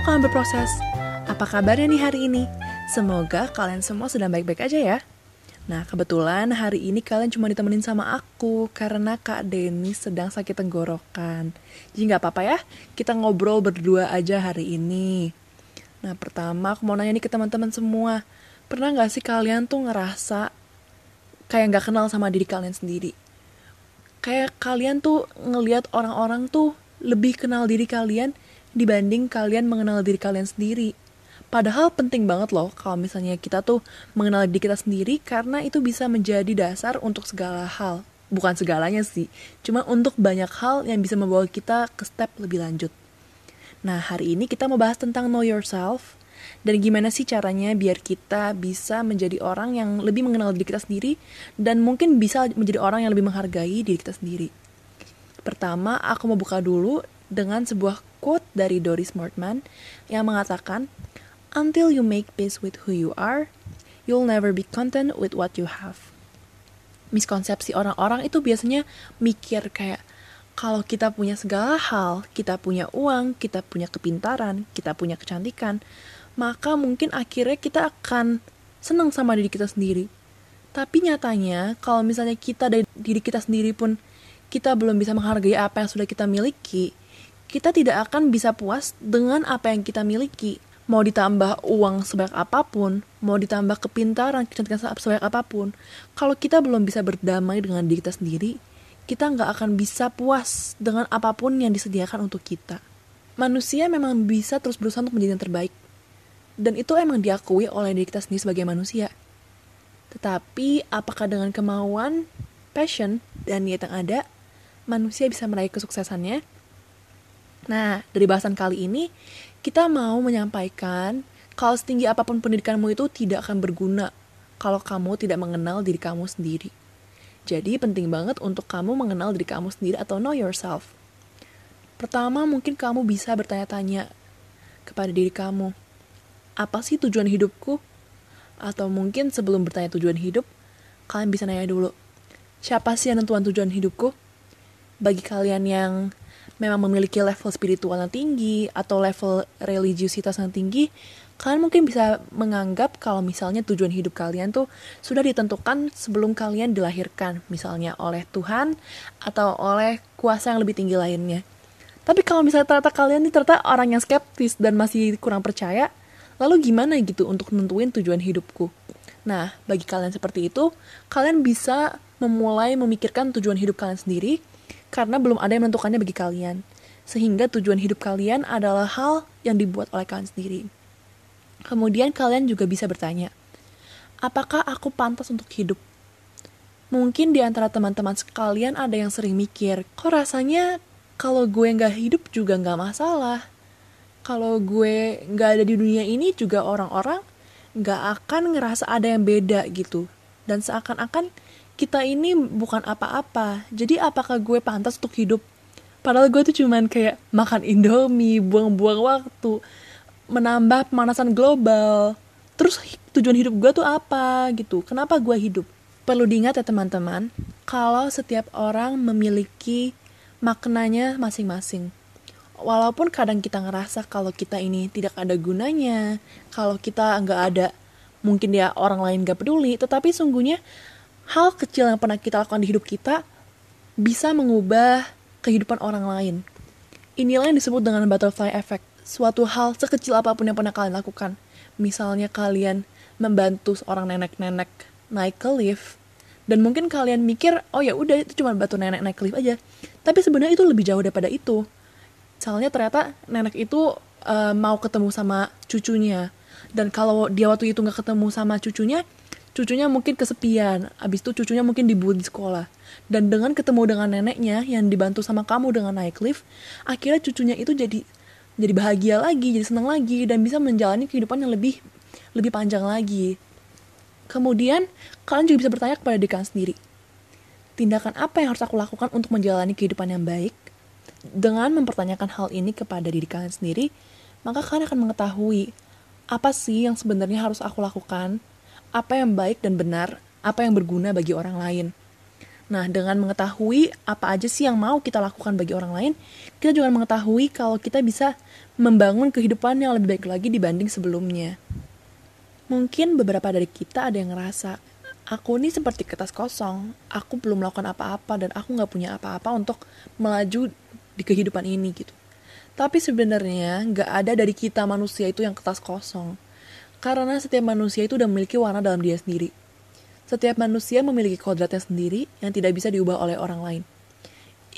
Kawan berproses, apa kabarnya nih hari ini? Semoga kalian semua sedang baik-baik aja ya. Nah, kebetulan hari ini kalian cuma ditemenin sama aku karena Kak Denny sedang sakit tenggorokan. Jadi nggak apa-apa ya, kita ngobrol berdua aja hari ini. Nah, pertama aku mau nanya nih ke teman-teman semua. Pernah nggak sih kalian tuh ngerasa kayak nggak kenal sama diri kalian sendiri? Kayak kalian tuh ngelihat orang-orang tuh lebih kenal diri kalian dibanding kalian mengenal diri kalian sendiri. Padahal penting banget loh kalau misalnya kita tuh mengenal diri kita sendiri karena itu bisa menjadi dasar untuk segala hal. Bukan segalanya sih, cuma untuk banyak hal yang bisa membawa kita ke step lebih lanjut. Nah, hari ini kita mau bahas tentang know yourself dan gimana sih caranya biar kita bisa menjadi orang yang lebih mengenal diri kita sendiri dan mungkin bisa menjadi orang yang lebih menghargai diri kita sendiri. Pertama, aku mau buka dulu dengan sebuah quote dari Doris Mortman yang mengatakan, Until you make peace with who you are, you'll never be content with what you have. Miskonsepsi orang-orang itu biasanya mikir kayak kalau kita punya segala hal, kita punya uang, kita punya kepintaran, kita punya kecantikan, maka mungkin akhirnya kita akan senang sama diri kita sendiri. Tapi nyatanya, kalau misalnya kita dari diri kita sendiri pun kita belum bisa menghargai apa yang sudah kita miliki, kita tidak akan bisa puas dengan apa yang kita miliki mau ditambah uang sebanyak apa pun, mau ditambah kepintaran, kecantikan sebanyak apa pun, kalau kita belum bisa berdamai dengan diri kita sendiri, kita nggak akan bisa puas dengan apa pun yang disediakan untuk kita. Manusia memang bisa terus berusaha untuk menjadi yang terbaik. Dan itu emang diakui oleh diri kita sendiri sebagai manusia. Tetapi apakah dengan kemauan, passion, dan niat yang ada, manusia bisa meraih kesuksesannya? Nah, dari bahasan kali ini, kita mau menyampaikan kalau setinggi apa pun pendidikanmu itu tidak akan berguna kalau kamu tidak mengenal diri kamu sendiri. Jadi penting banget untuk kamu mengenal diri kamu sendiri atau know yourself. Pertama, mungkin kamu bisa bertanya-tanya kepada diri kamu, apa sih tujuan hidupku? Atau mungkin sebelum bertanya tujuan hidup, kalian bisa nanya dulu, siapa sih yang nentuan tujuan hidupku? Bagi kalian yang memang memiliki level spiritual yang tinggi atau level religiusitas yang tinggi, kalian mungkin bisa menganggap kalau misalnya tujuan hidup kalian tuh sudah ditentukan sebelum kalian dilahirkan, misalnya oleh Tuhan atau oleh kuasa yang lebih tinggi lainnya. Tapi kalau misalnya ternyata kalian ini ternyata orang yang skeptis dan masih kurang percaya, lalu gimana gitu untuk nentuin tujuan hidupku? Nah, bagi kalian seperti itu, kalian bisa memulai memikirkan tujuan hidup kalian sendiri karena belum ada yang menentukannya bagi kalian. Sehingga tujuan hidup kalian adalah hal yang dibuat oleh kalian sendiri. Kemudian kalian juga bisa bertanya, apakah aku pantas untuk hidup? Mungkin di antara teman-teman sekalian ada yang sering mikir, kok rasanya kalau gue nggak hidup juga nggak masalah. Kalau gue nggak ada di dunia ini juga orang-orang nggak akan ngerasa ada yang beda gitu. Dan seakan-akan kita ini bukan apa-apa. Jadi apakah gue pantas untuk hidup? Padahal gue tuh cuman kayak makan indomie, buang-buang waktu, menambah pemanasan global. Terus tujuan hidup gue tuh apa gitu? Kenapa gue hidup? Perlu diingat ya teman-teman, kalau setiap orang memiliki maknanya masing-masing. Walaupun kadang kita ngerasa kalau kita ini tidak ada gunanya, kalau kita nggak ada, mungkin ya orang lain gak peduli, tetapi sungguhnya hal kecil yang pernah kita lakukan di hidup kita bisa mengubah kehidupan orang lain. Inilah yang disebut dengan butterfly effect. Suatu hal sekecil apa pun yang pernah kalian lakukan. Misalnya kalian membantu seorang nenek-nenek naik ke lift, dan mungkin kalian mikir, oh ya udah itu cuma bantu nenek naik ke lift aja. Tapi sebenarnya itu lebih jauh daripada itu. Soalnya ternyata nenek itu uh, mau ketemu sama cucunya. Dan kalau dia waktu itu nggak ketemu sama cucunya, cucunya mungkin kesepian, abis itu cucunya mungkin dibully di sekolah. Dan dengan ketemu dengan neneknya yang dibantu sama kamu dengan naik lift, akhirnya cucunya itu jadi jadi bahagia lagi, jadi senang lagi dan bisa menjalani kehidupan yang lebih lebih panjang lagi. Kemudian kalian juga bisa bertanya kepada diri kalian sendiri. Tindakan apa yang harus aku lakukan untuk menjalani kehidupan yang baik? Dengan mempertanyakan hal ini kepada diri kalian sendiri, maka kalian akan mengetahui apa sih yang sebenarnya harus aku lakukan apa yang baik dan benar, apa yang berguna bagi orang lain. Nah, dengan mengetahui apa aja sih yang mau kita lakukan bagi orang lain, kita juga mengetahui kalau kita bisa membangun kehidupan yang lebih baik lagi dibanding sebelumnya. Mungkin beberapa dari kita ada yang ngerasa, aku ini seperti kertas kosong, aku belum melakukan apa-apa dan aku nggak punya apa-apa untuk melaju di kehidupan ini gitu. Tapi sebenarnya nggak ada dari kita manusia itu yang kertas kosong. Karena setiap manusia itu udah memiliki warna dalam dia sendiri. Setiap manusia memiliki kodratnya sendiri yang tidak bisa diubah oleh orang lain.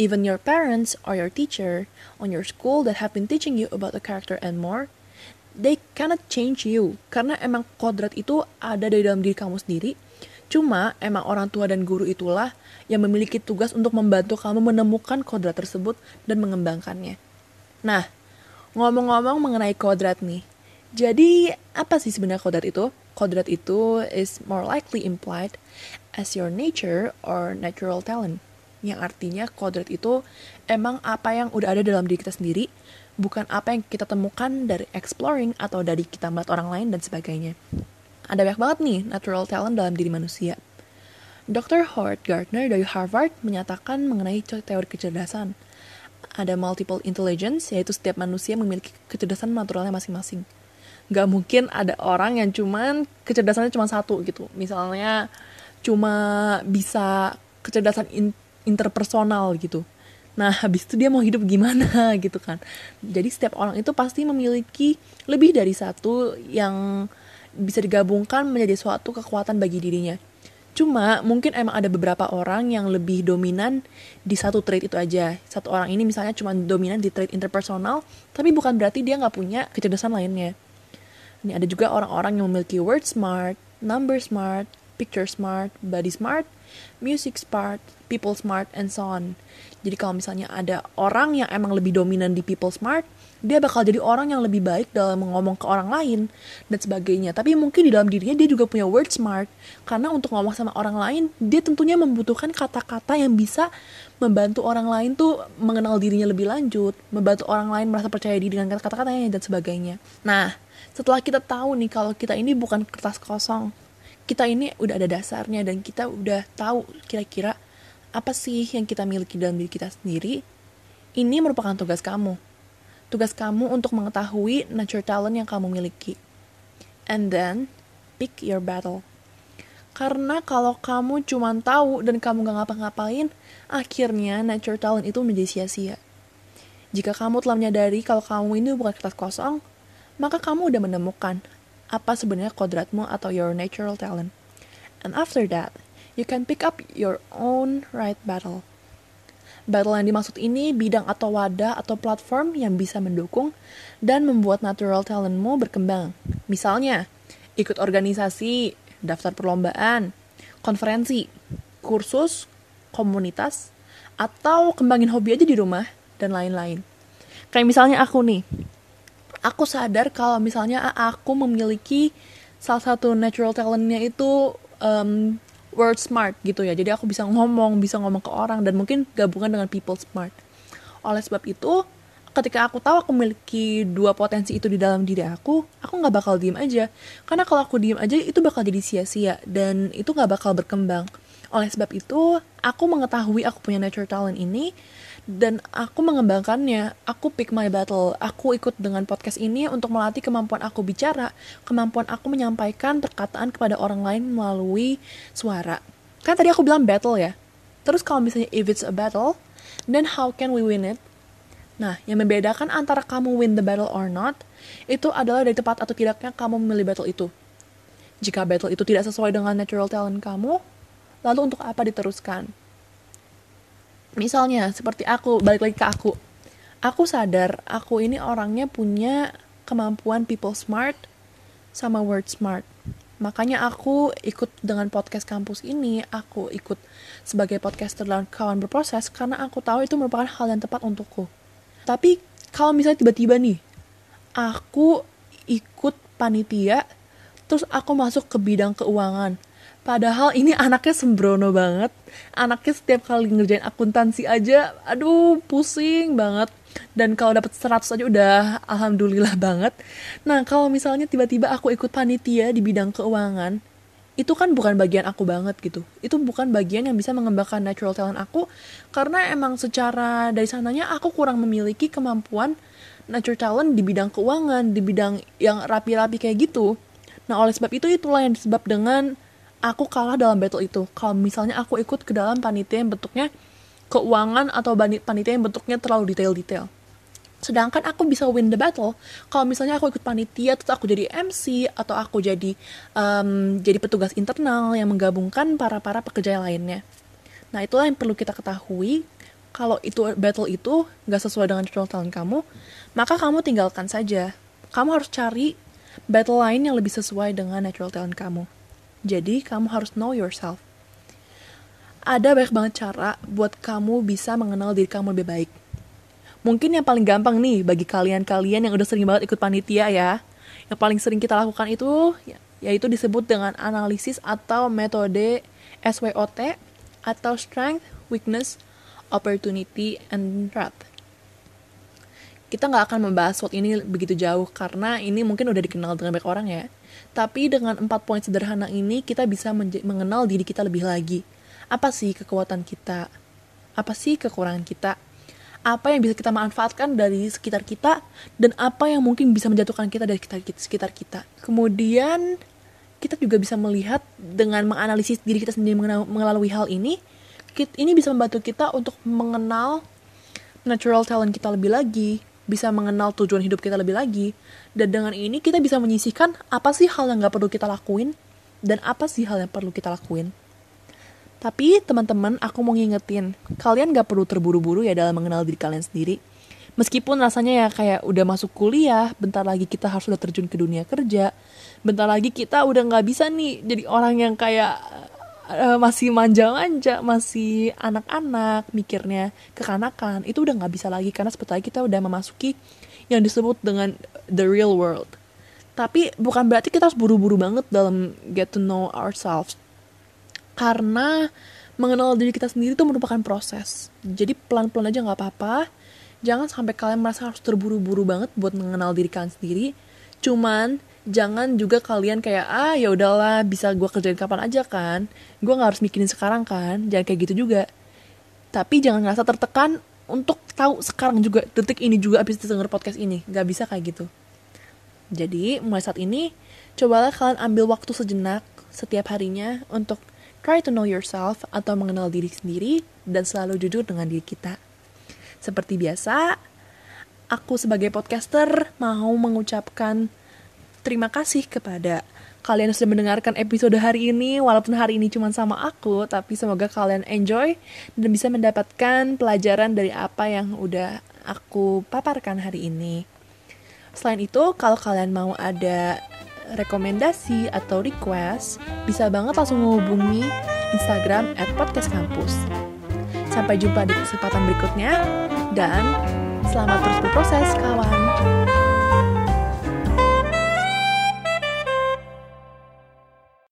Even your parents or your teacher on your school that have been teaching you about the character and more, they cannot change you. Karena emang kodrat itu ada di dalam diri kamu sendiri. Cuma emang orang tua dan guru itulah yang memiliki tugas untuk membantu kamu menemukan kodrat tersebut dan mengembangkannya. Nah, ngomong-ngomong mengenai kodrat nih. Jadi, apa sih sebenarnya kodrat itu? kodrat itu is more likely implied as your nature or natural talent. Yang artinya kodrat itu emang apa yang udah ada dalam diri kita sendiri, bukan apa yang kita temukan dari exploring atau dari kita melihat orang lain dan sebagainya. Ada banyak banget nih natural talent dalam diri manusia. Dr. Howard Gardner dari Harvard menyatakan mengenai teori kecerdasan. Ada multiple intelligence, yaitu setiap manusia memiliki kecerdasan naturalnya masing-masing nggak mungkin ada orang yang cuman kecerdasannya cuma satu gitu misalnya cuma bisa kecerdasan in interpersonal gitu nah habis itu dia mau hidup gimana gitu kan jadi setiap orang itu pasti memiliki lebih dari satu yang bisa digabungkan menjadi suatu kekuatan bagi dirinya Cuma mungkin emang ada beberapa orang yang lebih dominan di satu trait itu aja. Satu orang ini misalnya cuma dominan di trait interpersonal, tapi bukan berarti dia nggak punya kecerdasan lainnya. Ini ada juga orang-orang yang memiliki word smart, number smart, picture smart, body smart, music smart, people smart, and so on. Jadi kalau misalnya ada orang yang emang lebih dominan di people smart, dia bakal jadi orang yang lebih baik dalam ngomong ke orang lain dan sebagainya. Tapi mungkin di dalam dirinya dia juga punya word smart karena untuk ngomong sama orang lain dia tentunya membutuhkan kata-kata yang bisa membantu orang lain tuh mengenal dirinya lebih lanjut, membantu orang lain merasa percaya diri dengan kata-katanya dan sebagainya. Nah, setelah kita tahu nih kalau kita ini bukan kertas kosong. Kita ini udah ada dasarnya dan kita udah tahu kira-kira apa sih yang kita miliki dalam diri kita sendiri. Ini merupakan tugas kamu. Tugas kamu untuk mengetahui nature talent yang kamu miliki. And then pick your battle. Karena kalau kamu cuma tahu dan kamu gak ngapa-ngapain, akhirnya nature talent itu menjadi sia-sia. Jika kamu telah menyadari kalau kamu ini bukan kertas kosong, maka kamu udah menemukan apa sebenarnya kodratmu atau your natural talent. And after that, you can pick up your own right battle. Battle yang dimaksud ini bidang atau wadah atau platform yang bisa mendukung dan membuat natural talentmu berkembang. Misalnya, ikut organisasi, daftar perlombaan, konferensi, kursus, komunitas, atau kembangin hobi aja di rumah, dan lain-lain. Kayak misalnya aku nih, aku sadar kalau misalnya aku memiliki salah satu natural talentnya itu um, word smart gitu ya. Jadi aku bisa ngomong bisa ngomong ke orang dan mungkin gabungan dengan people smart. Oleh sebab itu ketika aku tahu aku memiliki dua potensi itu di dalam diri aku aku nggak bakal diem aja. Karena kalau aku diem aja itu bakal jadi sia-sia dan itu nggak bakal berkembang. Oleh sebab itu aku mengetahui aku punya natural talent ini dan aku mengembangkannya. Aku pick my battle. Aku ikut dengan podcast ini untuk melatih kemampuan aku bicara, kemampuan aku menyampaikan perkataan kepada orang lain melalui suara. Kan tadi aku bilang battle ya. Terus kalau misalnya if it's a battle, then how can we win it? Nah, yang membedakan antara kamu win the battle or not, itu adalah dari tepat atau tidaknya kamu memilih battle itu. Jika battle itu tidak sesuai dengan natural talent kamu, lalu untuk apa diteruskan? Misalnya seperti aku balik lagi ke aku. Aku sadar aku ini orangnya punya kemampuan people smart sama word smart. Makanya aku ikut dengan podcast kampus ini aku ikut sebagai podcaster dan kawan berproses karena aku tahu itu merupakan hal yang tepat untukku. Tapi kalau misalnya tiba-tiba nih aku ikut panitia terus aku masuk ke bidang keuangan Padahal ini anaknya sembrono banget. Anaknya setiap kali ngerjain akuntansi aja, aduh pusing banget. Dan kalau dapat 100 aja udah alhamdulillah banget. Nah, kalau misalnya tiba-tiba aku ikut panitia di bidang keuangan, itu kan bukan bagian aku banget gitu itu bukan bagian yang bisa mengembangkan natural talent aku karena emang secara dari sananya aku kurang memiliki kemampuan natural talent di bidang keuangan di bidang yang rapi-rapi kayak gitu nah oleh sebab itu itulah yang disebab dengan aku kalah dalam battle itu kalau misalnya aku ikut ke dalam panitia yang bentuknya keuangan atau panitia yang bentuknya terlalu detail-detail Sedangkan aku bisa win the battle kalau misalnya aku ikut panitia terus aku jadi MC atau aku jadi um, jadi petugas internal yang menggabungkan para para pekerja lainnya. Nah itulah yang perlu kita ketahui. Kalau itu battle itu nggak sesuai dengan natural talent kamu, maka kamu tinggalkan saja. Kamu harus cari battle lain yang lebih sesuai dengan natural talent kamu. Jadi kamu harus know yourself. Ada banyak banget cara buat kamu bisa mengenal diri kamu lebih baik Mungkin yang paling gampang nih bagi kalian-kalian yang udah sering banget ikut panitia ya. Yang paling sering kita lakukan itu ya, yaitu disebut dengan analisis atau metode SWOT atau Strength, Weakness, Opportunity, and Threat. Kita nggak akan membahas SWOT ini begitu jauh karena ini mungkin udah dikenal dengan banyak orang ya. Tapi dengan empat poin sederhana ini kita bisa mengenal diri kita lebih lagi. Apa sih kekuatan kita? Apa sih kekurangan kita? apa yang bisa kita manfaatkan dari sekitar kita dan apa yang mungkin bisa menjatuhkan kita dari sekitar kita. Kemudian kita juga bisa melihat dengan menganalisis diri kita sendiri melalui hal ini, ini bisa membantu kita untuk mengenal natural talent kita lebih lagi, bisa mengenal tujuan hidup kita lebih lagi, dan dengan ini kita bisa menyisihkan apa sih hal yang nggak perlu kita lakuin dan apa sih hal yang perlu kita lakuin. Tapi teman-teman, aku mau ngingetin, kalian gak perlu terburu-buru ya dalam mengenal diri kalian sendiri. Meskipun rasanya ya kayak udah masuk kuliah, bentar lagi kita harus udah terjun ke dunia kerja, bentar lagi kita udah gak bisa nih jadi orang yang kayak uh, masih manja-manja, masih anak-anak, mikirnya kekanakan, itu udah gak bisa lagi karena lagi kita udah memasuki yang disebut dengan the real world. Tapi bukan berarti kita harus buru-buru banget dalam get to know ourselves. Karena mengenal diri kita sendiri itu merupakan proses. Jadi pelan-pelan aja nggak apa-apa. Jangan sampai kalian merasa harus terburu-buru banget buat mengenal diri kalian sendiri. Cuman jangan juga kalian kayak ah ya udahlah bisa gue kerjain kapan aja kan. Gue nggak harus mikirin sekarang kan jangan kayak gitu juga. Tapi jangan ngerasa tertekan untuk tahu sekarang juga detik ini juga abis denger podcast ini. Nggak bisa kayak gitu. Jadi mulai saat ini cobalah kalian ambil waktu sejenak setiap harinya untuk Try to know yourself atau mengenal diri sendiri dan selalu jujur dengan diri kita. Seperti biasa, aku sebagai podcaster mau mengucapkan terima kasih kepada kalian yang sudah mendengarkan episode hari ini walaupun hari ini cuma sama aku tapi semoga kalian enjoy dan bisa mendapatkan pelajaran dari apa yang udah aku paparkan hari ini. Selain itu, kalau kalian mau ada rekomendasi atau request, bisa banget langsung menghubungi Instagram at podcast kampus. Sampai jumpa di kesempatan berikutnya, dan selamat terus berproses, kawan.